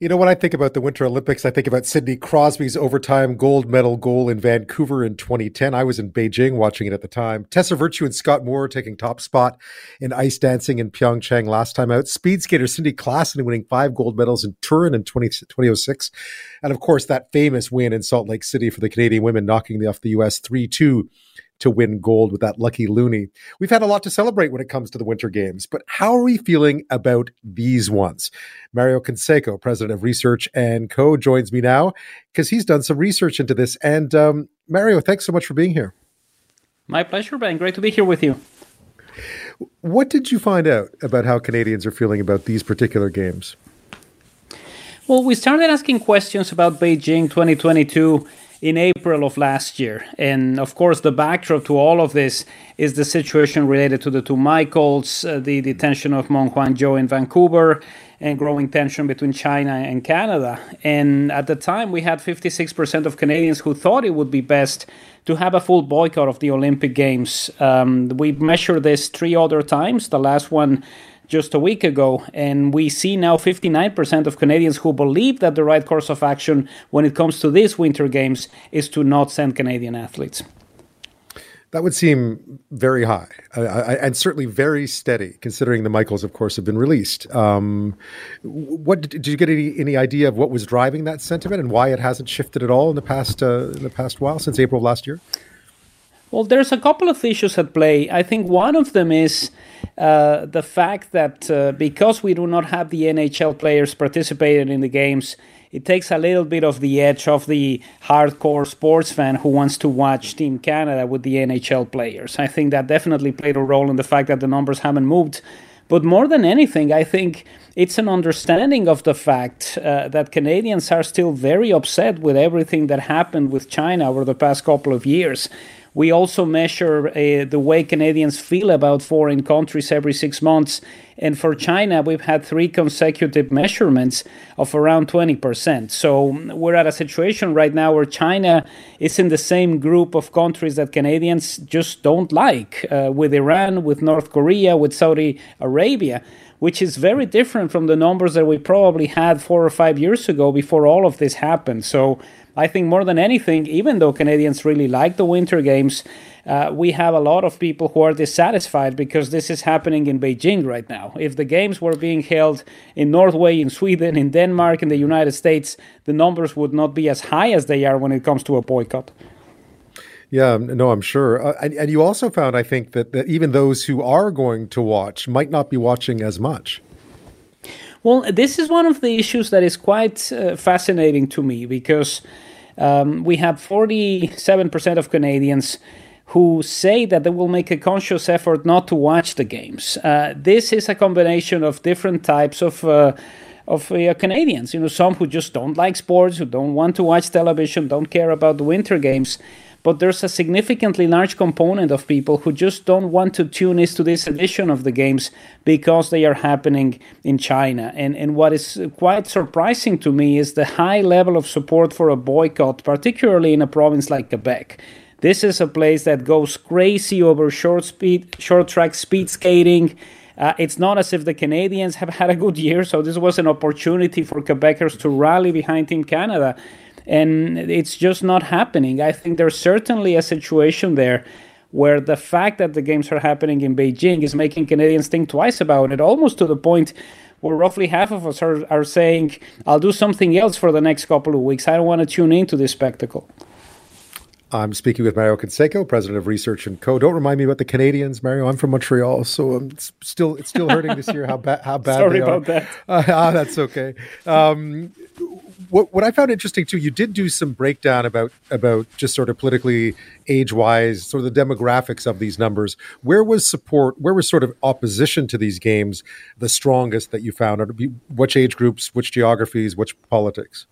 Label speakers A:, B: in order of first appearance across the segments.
A: You know, when I think about the Winter Olympics, I think about Sidney Crosby's overtime gold medal goal in Vancouver in 2010. I was in Beijing watching it at the time. Tessa Virtue and Scott Moir taking top spot in ice dancing in Pyeongchang last time out. Speed skater Cindy Klassen winning five gold medals in Turin in 20, 2006. And of course, that famous win in Salt Lake City for the Canadian women, knocking off the U.S. 3 2 to win gold with that lucky loonie. We've had a lot to celebrate when it comes to the Winter Games, but how are we feeling about these ones? Mario Canseco, president of Research and Co., joins me now because he's done some research into this. And um, Mario, thanks so much for being here.
B: My pleasure, Ben. Great to be here with you.
A: What did you find out about how Canadians are feeling about these particular games?
B: Well, we started asking questions about Beijing 2022 in April of last year. And of course, the backdrop to all of this is the situation related to the two Michaels, uh, the detention of Meng Wanzhou in Vancouver, and growing tension between China and Canada. And at the time, we had 56% of Canadians who thought it would be best to have a full boycott of the Olympic Games. Um, we measured this three other times. The last one just a week ago, and we see now 59% of Canadians who believe that the right course of action when it comes to these Winter Games is to not send Canadian athletes.
A: That would seem very high uh, and certainly very steady, considering the Michaels, of course, have been released. Um, what did you get any, any idea of what was driving that sentiment and why it hasn't shifted at all in the past uh, in the past while since April of last year?
B: Well, there's a couple of issues at play. I think one of them is uh, the fact that uh, because we do not have the NHL players participating in the games, it takes a little bit of the edge of the hardcore sports fan who wants to watch Team Canada with the NHL players. I think that definitely played a role in the fact that the numbers haven't moved. But more than anything, I think it's an understanding of the fact uh, that Canadians are still very upset with everything that happened with China over the past couple of years. We also measure uh, the way Canadians feel about foreign countries every six months. And for China, we've had three consecutive measurements of around 20%. So we're at a situation right now where China is in the same group of countries that Canadians just don't like, uh, with Iran, with North Korea, with Saudi Arabia which is very different from the numbers that we probably had four or five years ago before all of this happened. So I think more than anything, even though Canadians really like the Winter Games, uh, we have a lot of people who are dissatisfied because this is happening in Beijing right now. If the games were being held in Norway, in Sweden, in Denmark, in the United States, the numbers would not be as high as they are when it comes to a boycott.
A: Yeah, no, I'm sure. Uh, and, and you also found, I think, that, that even those who are going to watch might not be watching as much.
B: Well, this is one of the issues that is quite uh, fascinating to me because um, we have 47% of Canadians who say that they will make a conscious effort not to watch the games. Uh, this is a combination of different types of. Uh, of uh, Canadians, you know, some who just don't like sports, who don't want to watch television, don't care about the winter games, but there's a significantly large component of people who just don't want to tune into this edition of the games because they are happening in China. And, and what is quite surprising to me is the high level of support for a boycott, particularly in a province like Quebec. This is a place that goes crazy over short speed, short track speed skating. Uh, it's not as if the Canadiens have had a good year, so this was an opportunity for Quebecers to rally behind Team Canada and it's just not happening. I think there's certainly a situation there where the fact that the games are happening in Beijing is making Canadians think twice about it, almost to the point where roughly half of us are, are saying, I'll do something else for the next couple of weeks. I don't want to tune into this spectacle.
A: I'm speaking with Mario Canseco, president of Research and Co. Don't remind me about the Canadiens, Mario. I'm from Montreal, so I'm still it's still hurting this year how bad how bad
B: Sorry about that.
A: Uh, ah, that's okay. Um, what what I found interesting too, you did do some breakdown about about just sort of politically age wise, sort of the demographics of these numbers. Where was support? Where was sort of opposition to these games the strongest that you found? Which age groups? Which geographies? Which politics?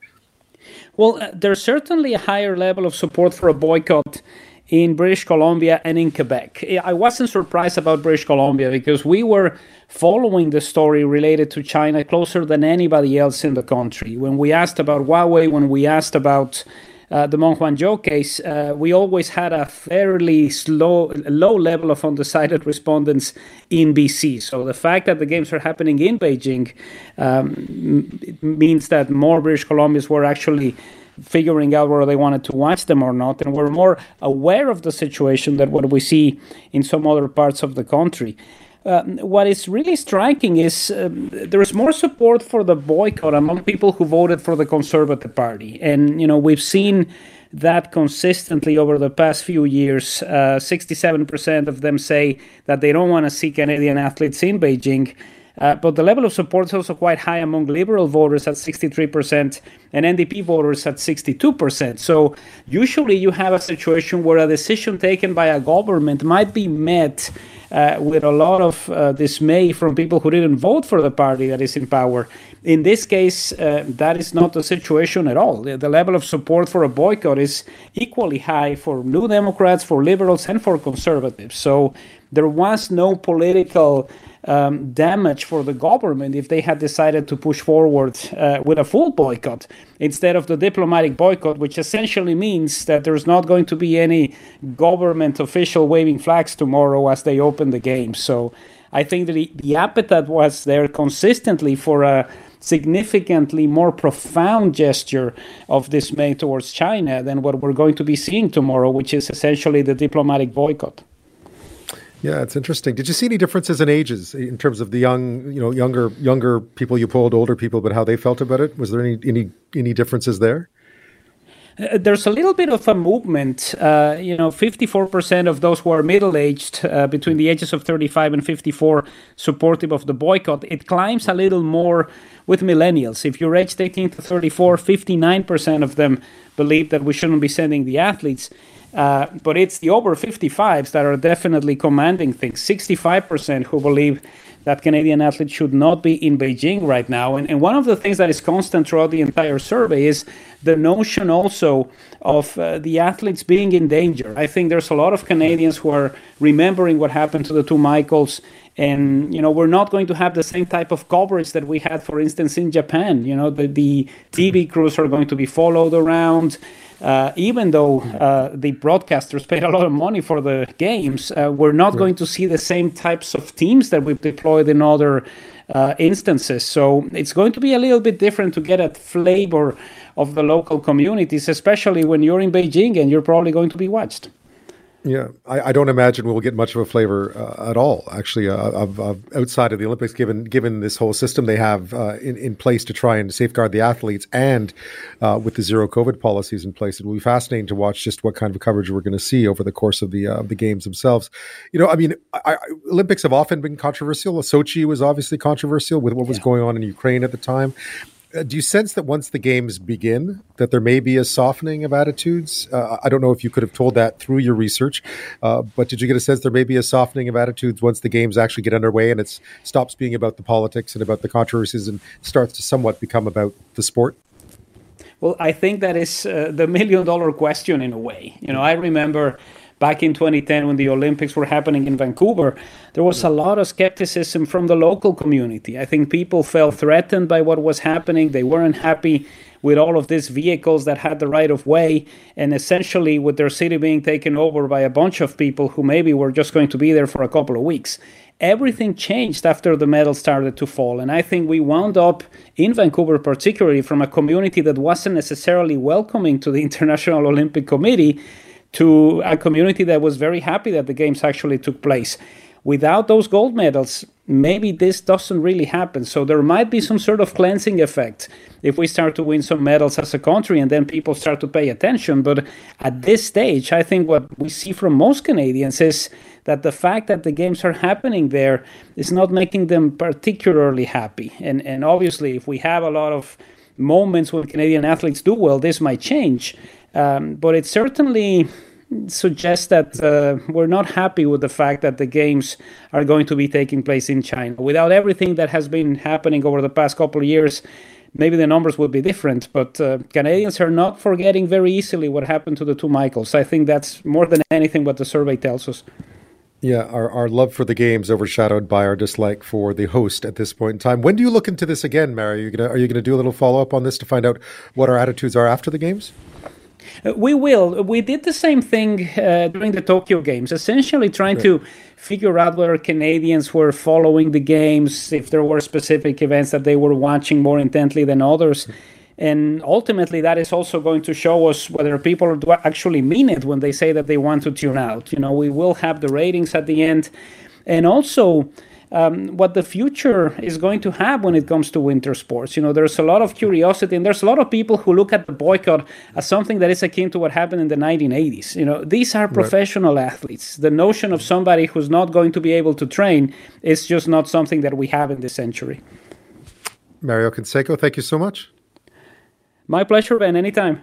B: Well, uh, there's certainly a higher level of support for a boycott in British Columbia and in Quebec. I wasn't surprised about British Columbia because we were following the story related to China closer than anybody else in the country. When we asked about Huawei, when we asked about uh, the Meng Wanzhou case, uh, we always had a fairly slow, low level of undecided respondents in BC. So the fact that the games are happening in Beijing um, means that more British Columbians were actually figuring out whether they wanted to watch them or not, and we're more aware of the situation than what we see in some other parts of the country. Um, what is really striking is um, there is more support for the boycott among people who voted for the Conservative Party, and you know we've seen that consistently over the past few years. Uh, 67% of them say that they don't want to see Canadian athletes in Beijing. Uh, but the level of support is also quite high among Liberal voters at 63% and NDP voters at 62%. So usually you have a situation where a decision taken by a government might be met uh, with a lot of uh, dismay from people who didn't vote for the party that is in power. In this case, uh, that is not the situation at all. The, the, level of support for a boycott is equally high for New Democrats, for liberals, and for conservatives. So there was no political um, damage for the government if they had decided to push forward uh, with a full boycott instead of the diplomatic boycott, which essentially means that there's not going to be any government official waving flags tomorrow as they open the game. So I think that the, the appetite was there consistently for a significantly more profound gesture of dismay towards China than what we're going to be seeing tomorrow, which is essentially the diplomatic boycott.
A: Yeah, it's interesting. Did you see any differences in ages in terms of the young, you know, younger younger people you polled, older people, but how they felt about it? Was there any any any differences there?
B: Uh, there's a little bit of a movement. Uh, you know, 54% of those who are middle aged, uh, between the ages of 35 and 54, supportive of the boycott. It climbs a little more with millennials. If you're aged 18 to 34, 59% of them believe that we shouldn't be sending the athletes. Uh, but it's the over 55s that are definitely commanding things. 65% who believe that Canadian athletes should not be in Beijing right now. And, and one of the things that is constant throughout the entire survey is the notion also of uh, the athletes being in danger. I think there's a lot of Canadians who are remembering what happened to the two Michaels. And you know we're not going to have the same type of coverage that we had, for instance, in Japan. You know the, the TV crews are going to be followed around. Uh, even though uh, the broadcasters paid a lot of money for the games, uh, we're not right. going to see the same types of teams that we've deployed in other uh, instances. So it's going to be a little bit different to get a flavor of the local communities, especially when you're in Beijing and you're probably going to be watched.
A: Yeah, I, I, don't imagine we'll get much of a flavor uh, at all, actually, uh, of, of, outside of the Olympics, given given this whole system they have uh, in, in place to try and safeguard the athletes, and uh, with the zero COVID policies in place. It will be fascinating to watch just what kind of coverage we're going to see over the course of the uh, the games themselves. You know, I mean, I, I, Olympics have often been controversial. Sochi was obviously controversial with what was yeah. going on in Ukraine at the time. Uh, do you sense that once the games begin, that there may be a softening of attitudes? Uh, I don't know if you could have told that through your research, uh, but did you get a sense there may be a softening of attitudes once the games actually get underway and it stops being about the politics and about the controversies and starts to somewhat become about the sport?
B: Well, I think that is uh, the million dollar question in a way. You know, I remember back in 2010 when the Olympics were happening in Vancouver, there was a lot of skepticism from the local community. I think people felt threatened by what was happening. They weren't happy with all of these vehicles that had the right of way, and essentially with their city being taken over by a bunch of people who maybe were just going to be there for a couple of weeks. Everything changed after the medals started to fall, and I think we wound up in Vancouver, particularly from a community that wasn't necessarily welcoming to the International Olympic Committee to a community that was very happy that the games actually took place. Without those gold medals, maybe this doesn't really happen. So there might be some sort of cleansing effect if we start to win some medals as a country and then people start to pay attention. But at this stage, I think what we see from most Canadians is that the fact that the games are happening there is not making them particularly happy. And and obviously, if we have a lot of moments when Canadian athletes do well, this might change. Um, but it certainly suggests that uh, we're not happy with the fact that the games are going to be taking place in China. Without everything that has been happening over the past couple of years, maybe the numbers would be different. But uh, Canadians are not forgetting very easily what happened to the two Michaels. I think that's more than anything what the survey tells us.
A: Yeah, our, our love for the games overshadowed by our dislike for the host at this point in time. When do you look into this again, Mary? Are you gonna are you gonna do a little follow up on this to find out what our attitudes are after the games?
B: Uh, we will. We did the same thing uh, during the Tokyo Games, essentially trying right. to figure out whether Canadians were following the games, if there were specific events that they were watching more intently than others. And ultimately, that is also going to show us whether people actually mean it when they say that they want to tune out. You know, we will have the ratings at the end. And also, um, what the future is going to have when it comes to winter sports. You know, there's a lot of curiosity, and there's a lot of people who look at the boycott as something that is akin to what happened in the 1980s. You know, these are professional right. athletes. The notion of somebody who's not going to be able to train is just not something that we have in this century.
A: Mario Canseco, thank you so much.
B: My pleasure, Ben. Anytime.